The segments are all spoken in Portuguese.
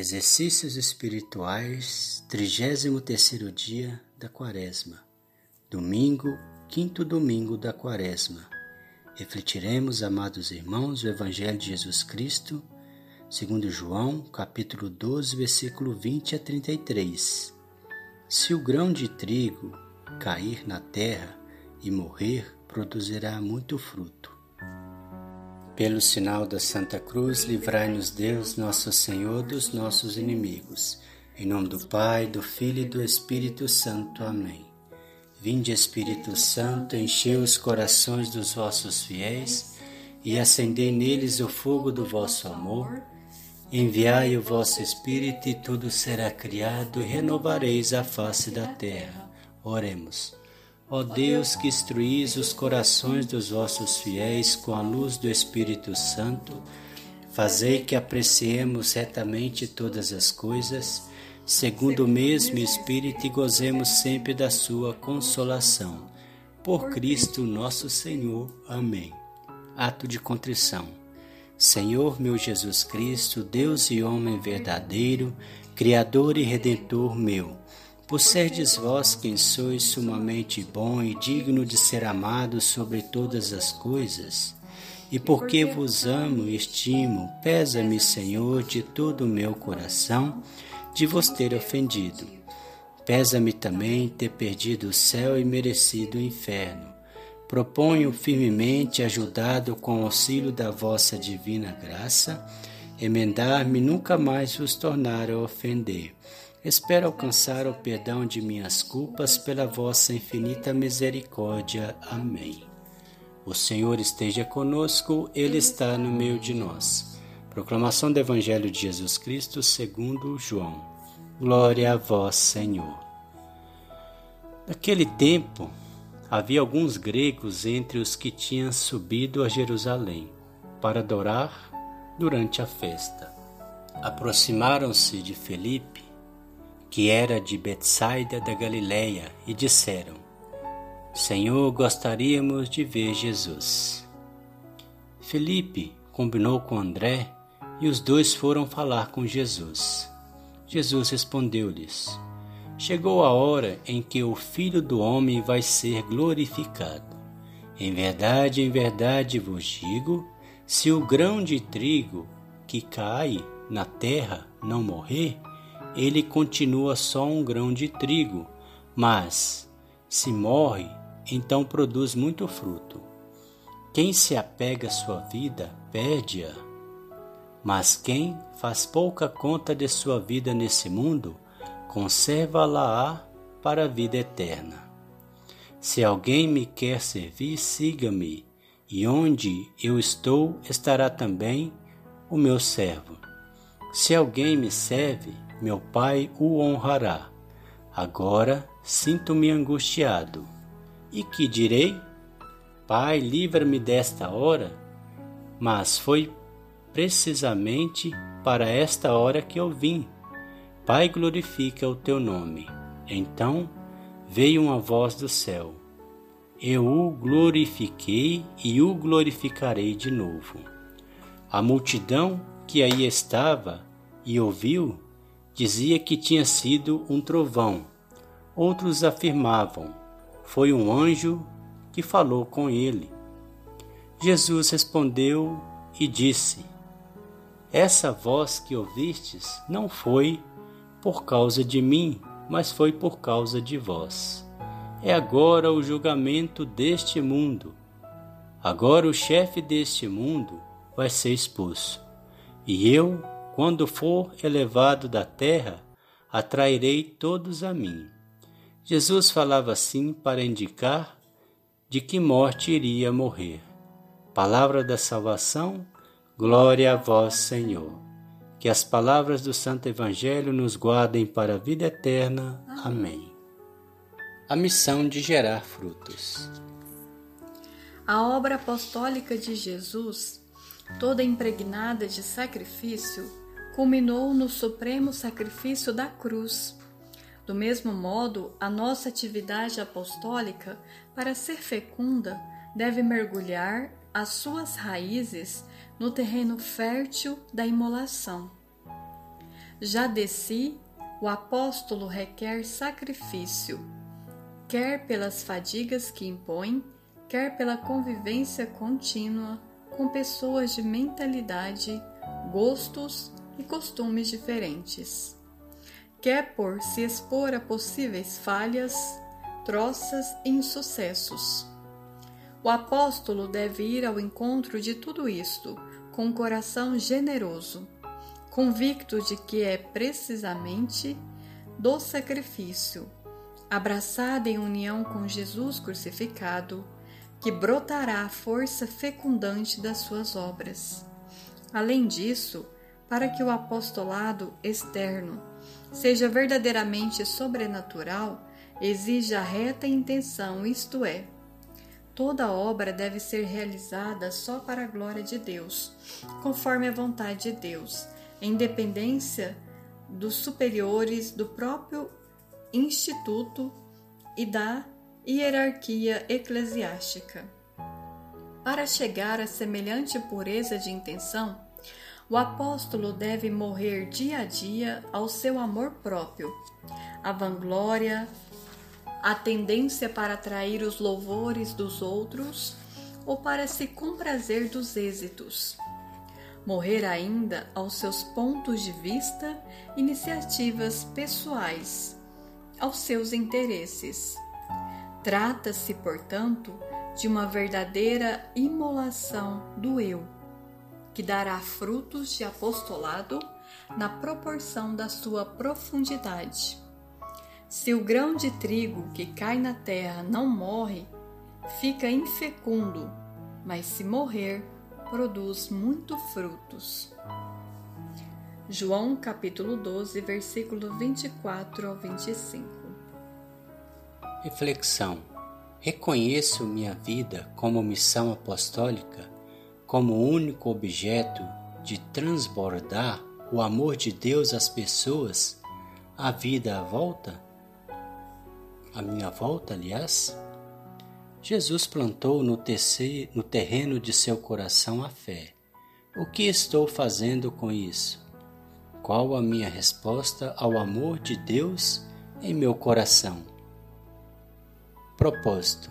Exercícios espirituais, 33º dia da Quaresma. Domingo, quinto domingo da Quaresma. Refletiremos, amados irmãos, o Evangelho de Jesus Cristo, segundo João, capítulo 12, versículo 20 a 33. Se o grão de trigo cair na terra e morrer, produzirá muito fruto. Pelo sinal da Santa Cruz, livrai-nos Deus, nosso Senhor, dos nossos inimigos. Em nome do Pai, do Filho e do Espírito Santo. Amém. Vinde, Espírito Santo, enchei os corações dos vossos fiéis e acendei neles o fogo do vosso amor. Enviai o vosso Espírito e tudo será criado e renovareis a face da terra. Oremos. Ó Deus, que instruís os corações dos vossos fiéis com a luz do Espírito Santo, fazei que apreciemos retamente todas as coisas, segundo o mesmo Espírito, e gozemos sempre da sua consolação. Por Cristo nosso Senhor. Amém. Ato de contrição. Senhor meu Jesus Cristo, Deus e homem verdadeiro, Criador e Redentor meu, por serdes vós quem sois sumamente bom e digno de ser amado sobre todas as coisas, e porque vos amo e estimo, pesa-me, Senhor, de todo o meu coração, de vos ter ofendido. Pesa-me também ter perdido o céu e merecido o inferno. Proponho firmemente, ajudado com o auxílio da vossa divina graça, emendar-me nunca mais vos tornar a ofender Espero alcançar o perdão de minhas culpas pela vossa infinita misericórdia. Amém. O Senhor esteja conosco, Ele está no meio de nós. Proclamação do Evangelho de Jesus Cristo segundo João. Glória a vós, Senhor. Naquele tempo, havia alguns gregos entre os que tinham subido a Jerusalém para adorar durante a festa. Aproximaram-se de Felipe que era de Betsaida da Galileia, e disseram: Senhor, gostaríamos de ver Jesus. Felipe combinou com André e os dois foram falar com Jesus. Jesus respondeu-lhes: Chegou a hora em que o Filho do Homem vai ser glorificado. Em verdade, em verdade vos digo: se o grão de trigo que cai na terra não morrer, ele continua só um grão de trigo, mas, se morre, então produz muito fruto. Quem se apega à sua vida, perde-a. Mas quem faz pouca conta de sua vida nesse mundo, conserva-la para a vida eterna. Se alguém me quer servir, siga-me, e onde eu estou estará também o meu servo. Se alguém me serve, meu Pai o honrará. Agora sinto-me angustiado. E que direi? Pai, livra-me desta hora. Mas foi precisamente para esta hora que eu vim. Pai, glorifica o teu nome. Então veio uma voz do céu. Eu o glorifiquei e o glorificarei de novo. A multidão que aí estava e ouviu dizia que tinha sido um trovão. Outros afirmavam: foi um anjo que falou com ele. Jesus respondeu e disse: Essa voz que ouvistes não foi por causa de mim, mas foi por causa de vós. É agora o julgamento deste mundo. Agora o chefe deste mundo vai ser expulso. E eu quando for elevado da terra, atrairei todos a mim. Jesus falava assim para indicar de que morte iria morrer. Palavra da salvação, glória a vós, Senhor. Que as palavras do Santo Evangelho nos guardem para a vida eterna. Amém. A missão de gerar frutos. A obra apostólica de Jesus, toda impregnada de sacrifício, culminou no supremo sacrifício da cruz. Do mesmo modo, a nossa atividade apostólica, para ser fecunda, deve mergulhar as suas raízes no terreno fértil da imolação. Já de si, o apóstolo requer sacrifício, quer pelas fadigas que impõe, quer pela convivência contínua com pessoas de mentalidade, gostos e costumes diferentes. Quer por se expor a possíveis falhas, troças e insucessos. O apóstolo deve ir ao encontro de tudo isto com um coração generoso, convicto de que é precisamente do sacrifício, abraçado em união com Jesus crucificado, que brotará a força fecundante das suas obras. Além disso, para que o apostolado externo seja verdadeiramente sobrenatural, exige a reta intenção, isto é, toda obra deve ser realizada só para a glória de Deus, conforme a vontade de Deus, em dependência dos superiores do próprio instituto e da hierarquia eclesiástica. Para chegar a semelhante pureza de intenção, o apóstolo deve morrer dia a dia ao seu amor próprio, à vanglória, à tendência para atrair os louvores dos outros ou para se comprazer dos êxitos. Morrer ainda aos seus pontos de vista, iniciativas pessoais, aos seus interesses. Trata-se, portanto, de uma verdadeira imolação do eu, que dará frutos de apostolado na proporção da sua profundidade. Se o grão de trigo que cai na terra não morre, fica infecundo, mas se morrer, produz muito frutos. João capítulo 12, versículo 24 ao 25. Reflexão: Reconheço minha vida como missão apostólica, como único objeto de transbordar o amor de Deus às pessoas, a vida à volta? A minha volta, aliás? Jesus plantou no, no terreno de seu coração a fé. O que estou fazendo com isso? Qual a minha resposta ao amor de Deus em meu coração? Propósito: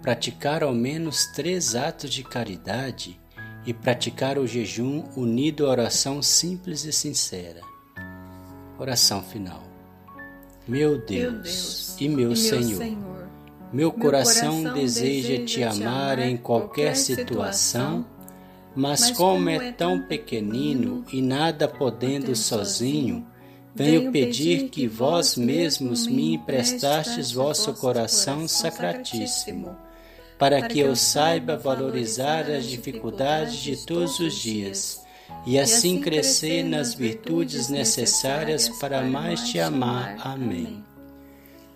praticar ao menos três atos de caridade e praticar o jejum unido à oração simples e sincera. Oração final. Meu Deus, meu Deus e, meu, e Senhor, meu, Senhor, meu coração, coração deseja te amar em qualquer situação, mas, mas como é, é tão pequenino e nada podendo sozinho, Venho pedir que vós mesmos me emprestastes vosso coração sacratíssimo, para que eu saiba valorizar as dificuldades de todos os dias e assim crescer nas virtudes necessárias para mais te amar. Amém.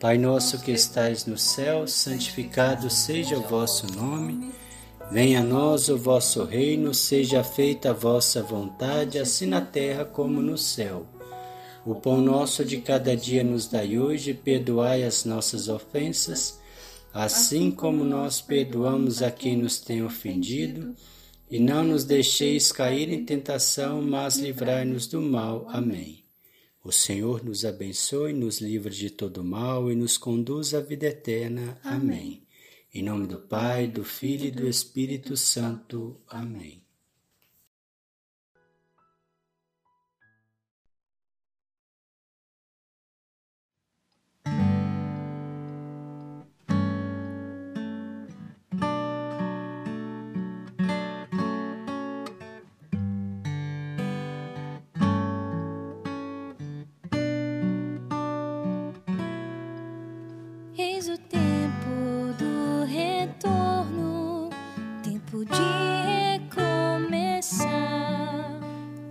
Pai nosso que estais no céu, santificado seja o vosso nome. Venha a nós o vosso reino, seja feita a vossa vontade, assim na terra como no céu. O pão nosso de cada dia nos dai hoje, perdoai as nossas ofensas, assim como nós perdoamos a quem nos tem ofendido, e não nos deixeis cair em tentação, mas livrai-nos do mal. Amém. O Senhor nos abençoe, nos livre de todo mal e nos conduz à vida eterna. Amém. Em nome do Pai, do Filho e do Espírito Santo. Amém.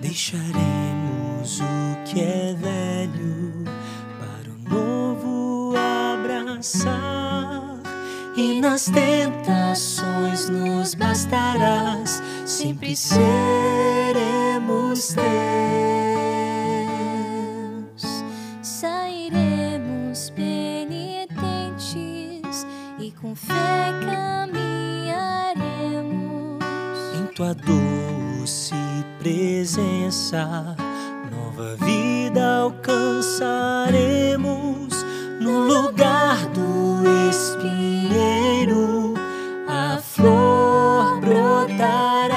Deixaremos o que é velho para o novo abraçar, e nas tentações nos bastarás, sempre seremos teus. E com fé caminharemos em tua doce presença, nova vida alcançaremos no lugar do espinheiro a flor brotará.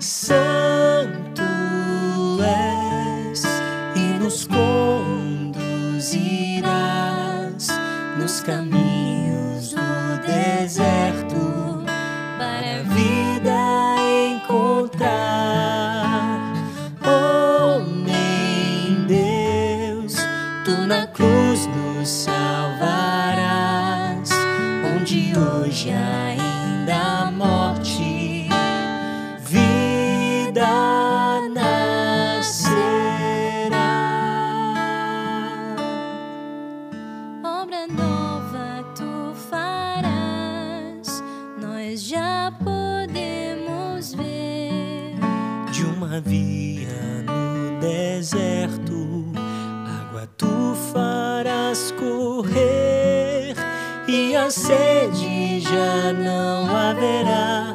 Santo és caminhos do deserto para a vida encontrar. Homem, Deus, tu na cruz nos salvarás, onde hoje ainda deserto, água tu farás correr e a sede já não haverá,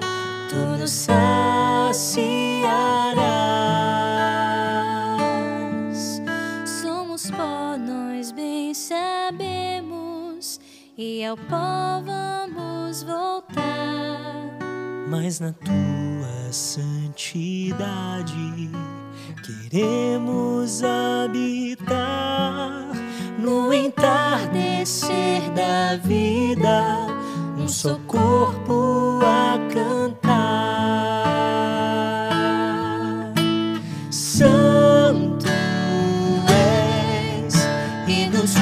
tu nos saciarás. Somos pó, nós bem sabemos, e ao pó vamos voltar. mas na tua santidade queremos habitar no entardecer da vida, um só corpo a cantar. Santo és e nos